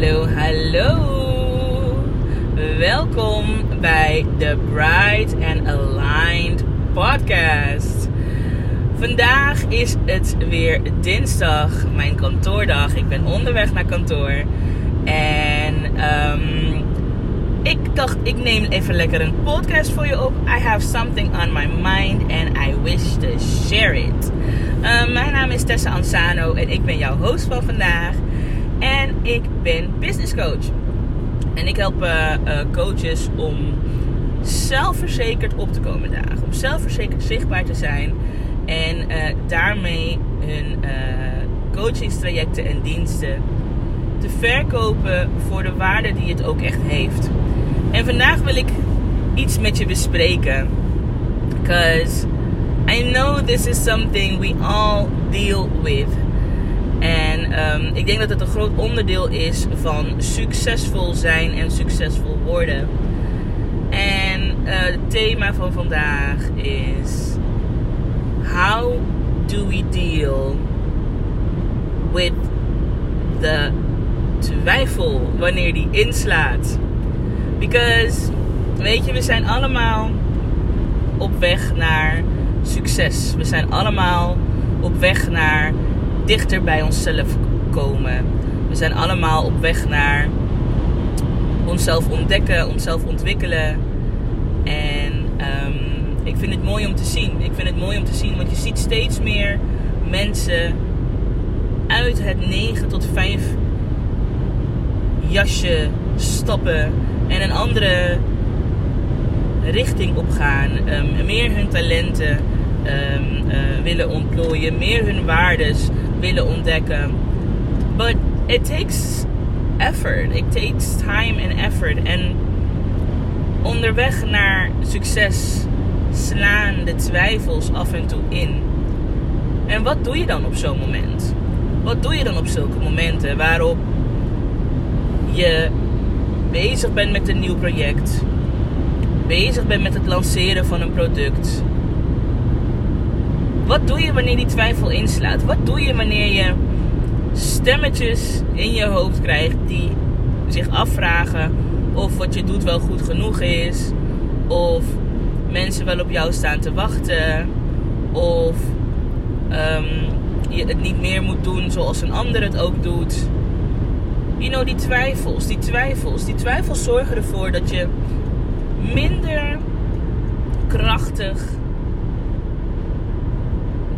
Hallo, hallo. Welkom bij de Bright and Aligned podcast. Vandaag is het weer dinsdag, mijn kantoordag. Ik ben onderweg naar kantoor. En um, ik dacht, ik neem even lekker een podcast voor je op. I have something on my mind and I wish to share it. Uh, mijn naam is Tessa Ansano en ik ben jouw host van vandaag. En ik ben business coach. En ik help uh, uh, coaches om zelfverzekerd op te komen dagen. Om zelfverzekerd zichtbaar te zijn. En uh, daarmee hun coachingstrajecten en diensten te verkopen voor de waarde die het ook echt heeft. En vandaag wil ik iets met je bespreken. Because I know this is something we all deal with. En um, ik denk dat het een groot onderdeel is van succesvol zijn en succesvol worden. En uh, het thema van vandaag is: How do we deal with the twijfel wanneer die inslaat? Because, weet je, we zijn allemaal op weg naar succes. We zijn allemaal op weg naar dichter bij onszelf komen. We zijn allemaal op weg naar onszelf ontdekken, onszelf ontwikkelen. En um, ik vind het mooi om te zien. Ik vind het mooi om te zien, want je ziet steeds meer mensen uit het 9 tot 5 jasje stappen en een andere richting opgaan. Um, meer hun talenten um, uh, willen ontplooien, meer hun waardes willen ontdekken. But it takes effort. It takes time and effort. En onderweg naar succes slaan de twijfels af en toe in. En wat doe je dan op zo'n moment? Wat doe je dan op zulke momenten waarop je bezig bent met een nieuw project, bezig bent met het lanceren van een product? Wat doe je wanneer die twijfel inslaat? Wat doe je wanneer je stemmetjes in je hoofd krijgt die zich afvragen of wat je doet wel goed genoeg is? Of mensen wel op jou staan te wachten? Of um, je het niet meer moet doen zoals een ander het ook doet? You know, die twijfels, die twijfels. Die twijfels zorgen ervoor dat je minder krachtig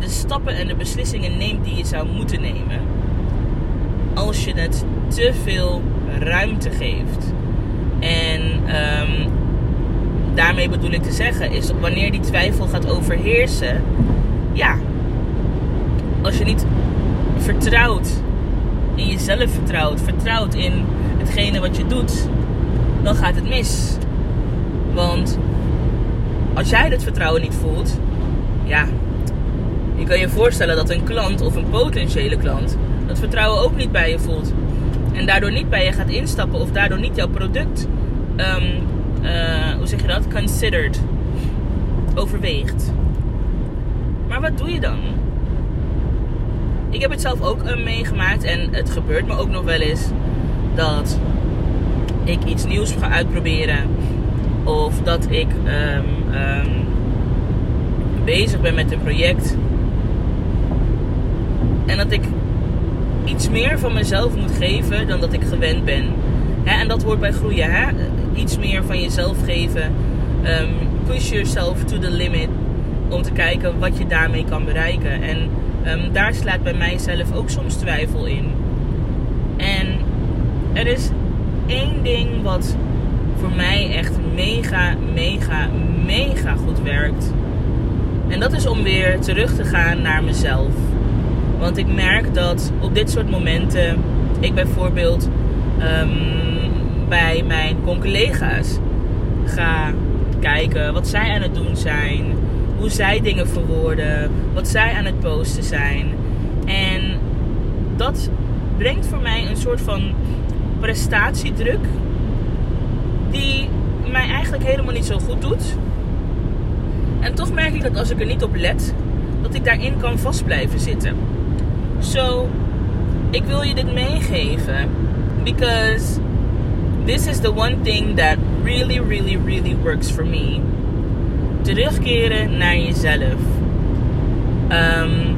de stappen en de beslissingen neemt die je zou moeten nemen. Als je het te veel ruimte geeft. En um, daarmee bedoel ik te zeggen, is wanneer die twijfel gaat overheersen. Ja, als je niet vertrouwt in jezelf vertrouwt, vertrouwt in hetgene wat je doet, dan gaat het mis. Want als jij dat vertrouwen niet voelt, ja, je kan je voorstellen dat een klant of een potentiële klant dat vertrouwen ook niet bij je voelt. En daardoor niet bij je gaat instappen of daardoor niet jouw product, um, uh, hoe zeg je dat, considered, overweegt. Maar wat doe je dan? Ik heb het zelf ook uh, meegemaakt en het gebeurt me ook nog wel eens dat ik iets nieuws ga uitproberen. Of dat ik um, um, bezig ben met een project en dat ik iets meer van mezelf moet geven dan dat ik gewend ben. Hè? En dat hoort bij groeien. Hè? Iets meer van jezelf geven. Um, push yourself to the limit. Om te kijken wat je daarmee kan bereiken. En um, daar slaat bij mijzelf ook soms twijfel in. En er is één ding wat voor mij echt mega, mega, mega goed werkt. En dat is om weer terug te gaan naar mezelf. Want ik merk dat op dit soort momenten ik bijvoorbeeld um, bij mijn collega's ga kijken wat zij aan het doen zijn, hoe zij dingen verwoorden, wat zij aan het posten zijn. En dat brengt voor mij een soort van prestatiedruk die mij eigenlijk helemaal niet zo goed doet. En toch merk ik dat als ik er niet op let, dat ik daarin kan vast blijven zitten. So, ik wil je dit meegeven. Because this is the one thing that really, really, really works for me. Terugkeren naar jezelf. Um,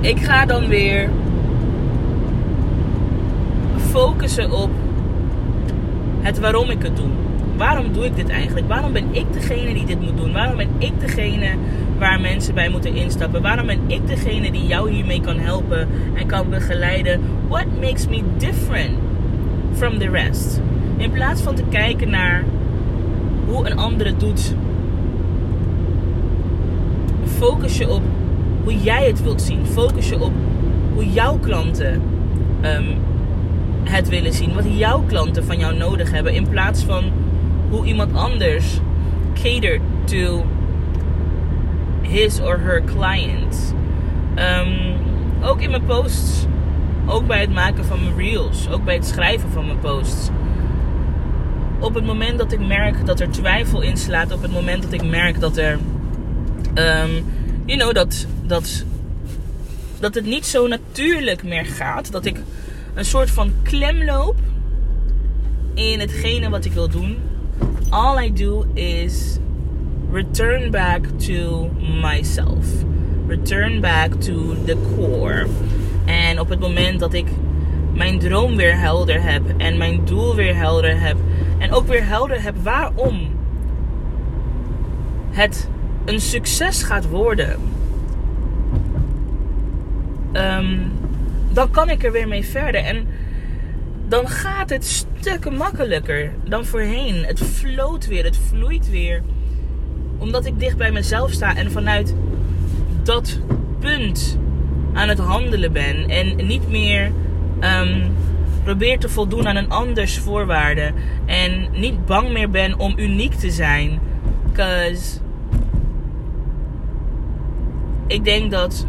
ik ga dan weer focussen op het waarom ik het doe. Waarom doe ik dit eigenlijk? Waarom ben ik degene die dit moet doen? Waarom ben ik degene waar mensen bij moeten instappen? Waarom ben ik degene die jou hiermee kan helpen en kan begeleiden? What makes me different from the rest? In plaats van te kijken naar hoe een ander het doet, focus je op hoe jij het wilt zien. Focus je op hoe jouw klanten um, het willen zien. Wat jouw klanten van jou nodig hebben. In plaats van hoe iemand anders catert to his or her client. Um, ook in mijn posts. Ook bij het maken van mijn reels. Ook bij het schrijven van mijn posts. Op het moment dat ik merk dat er twijfel inslaat. Op het moment dat ik merk dat er. Um, you know, dat, dat, dat het niet zo natuurlijk meer gaat. Dat ik een soort van klem loop in hetgene wat ik wil doen. All I do is return back to myself. Return back to the core. En op het moment dat ik mijn droom weer helder heb en mijn doel weer helder heb en ook weer helder heb waarom het een succes gaat worden, um, dan kan ik er weer mee verder. En dan gaat het stukken makkelijker dan voorheen. Het floot weer, het vloeit weer. Omdat ik dicht bij mezelf sta en vanuit dat punt aan het handelen ben. En niet meer um, probeer te voldoen aan een anders voorwaarden. En niet bang meer ben om uniek te zijn. Cause ik denk dat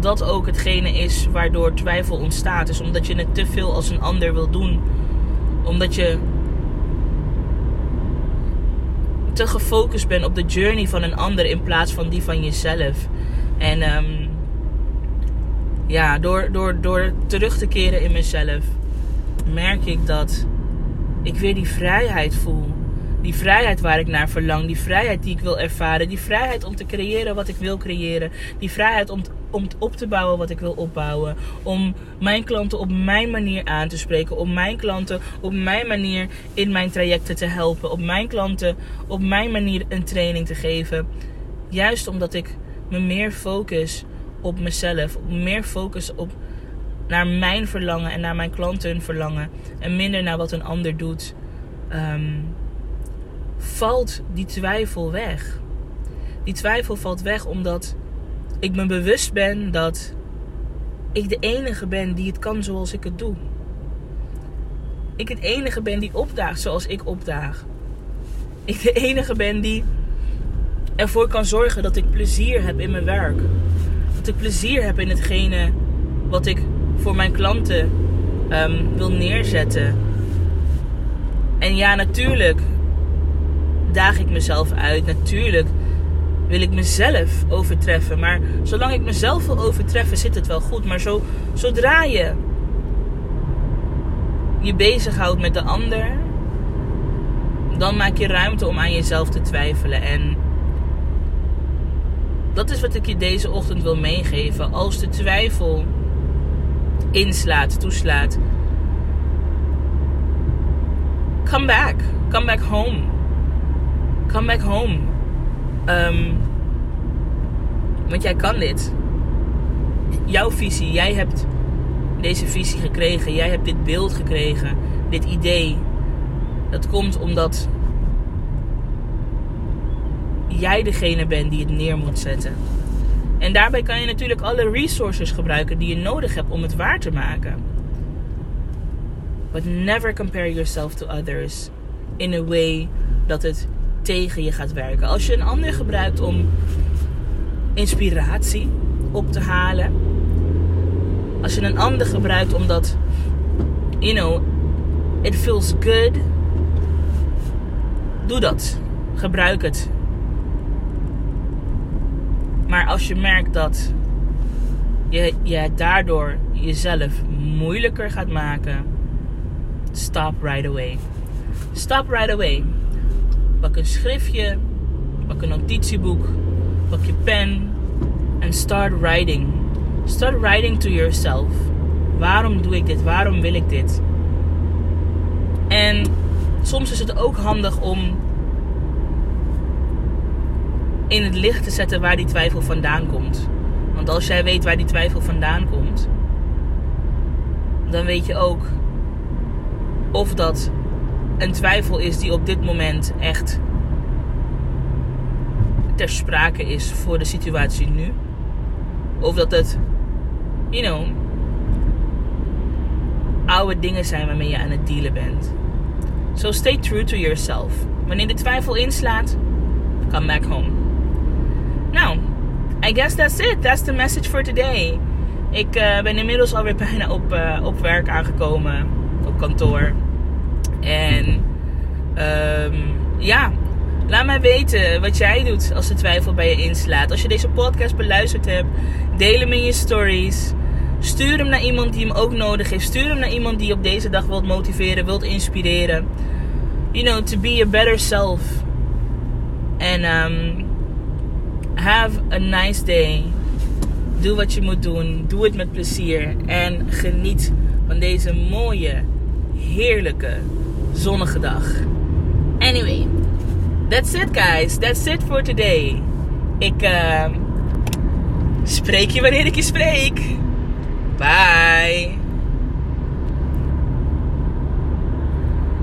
dat ook hetgene is waardoor twijfel ontstaat. Is omdat je het te veel als een ander wil doen. Omdat je te gefocust bent op de journey van een ander in plaats van die van jezelf. En um, ja, door, door, door terug te keren in mezelf, merk ik dat ik weer die vrijheid voel. Die vrijheid waar ik naar verlang. Die vrijheid die ik wil ervaren. Die vrijheid om te creëren wat ik wil creëren. Die vrijheid om, om op te bouwen wat ik wil opbouwen. Om mijn klanten op mijn manier aan te spreken. Om mijn klanten op mijn manier in mijn trajecten te helpen. Op mijn klanten op mijn manier een training te geven. Juist omdat ik me meer focus op mezelf. Meer focus op naar mijn verlangen en naar mijn klanten hun verlangen. En minder naar wat een ander doet. Um, valt die twijfel weg. Die twijfel valt weg omdat ik me bewust ben dat ik de enige ben die het kan zoals ik het doe. Ik het enige ben die opdaagt zoals ik opdaag. Ik de enige ben die ervoor kan zorgen dat ik plezier heb in mijn werk. Dat ik plezier heb in hetgene wat ik voor mijn klanten um, wil neerzetten. En ja, natuurlijk daag ik mezelf uit. Natuurlijk wil ik mezelf overtreffen. Maar zolang ik mezelf wil overtreffen, zit het wel goed. Maar zo, zodra je je bezighoudt met de ander, dan maak je ruimte om aan jezelf te twijfelen. En dat is wat ik je deze ochtend wil meegeven. Als de twijfel inslaat, toeslaat. Come back. Come back home. Come back home. Um, want jij kan dit. Jouw visie, jij hebt deze visie gekregen. Jij hebt dit beeld gekregen. Dit idee. Dat komt omdat jij degene bent die het neer moet zetten. En daarbij kan je natuurlijk alle resources gebruiken die je nodig hebt om het waar te maken. But never compare yourself to others in a way dat het tegen je gaat werken. Als je een ander gebruikt om inspiratie op te halen. Als je een ander gebruikt omdat, you know, it feels good. Doe dat. Gebruik het. Maar als je merkt dat je, je daardoor jezelf moeilijker gaat maken, stop right away. Stop right away. Pak een schriftje, pak een notitieboek, pak je pen en start writing. Start writing to yourself. Waarom doe ik dit? Waarom wil ik dit? En soms is het ook handig om in het licht te zetten waar die twijfel vandaan komt. Want als jij weet waar die twijfel vandaan komt, dan weet je ook of dat een twijfel is die op dit moment echt ter sprake is voor de situatie nu. Of dat het, you know, oude dingen zijn waarmee je aan het dealen bent. So stay true to yourself. Wanneer de twijfel inslaat, come back home. Nou, I guess that's it. That's the message for today. Ik uh, ben inmiddels alweer bijna op, uh, op werk aangekomen. Op kantoor. En um, ja, laat mij weten wat jij doet als de twijfel bij je inslaat. Als je deze podcast beluisterd hebt, deel hem in je stories. Stuur hem naar iemand die hem ook nodig heeft. Stuur hem naar iemand die op deze dag wilt motiveren, wilt inspireren. You know, to be a better self. En um, have a nice day. Doe wat je moet doen. Doe het met plezier. En geniet van deze mooie, heerlijke, zonnige dag. Anyway, that's it guys. That's it for today. Ik uh, spreek je wanneer ik je spreek. Bye.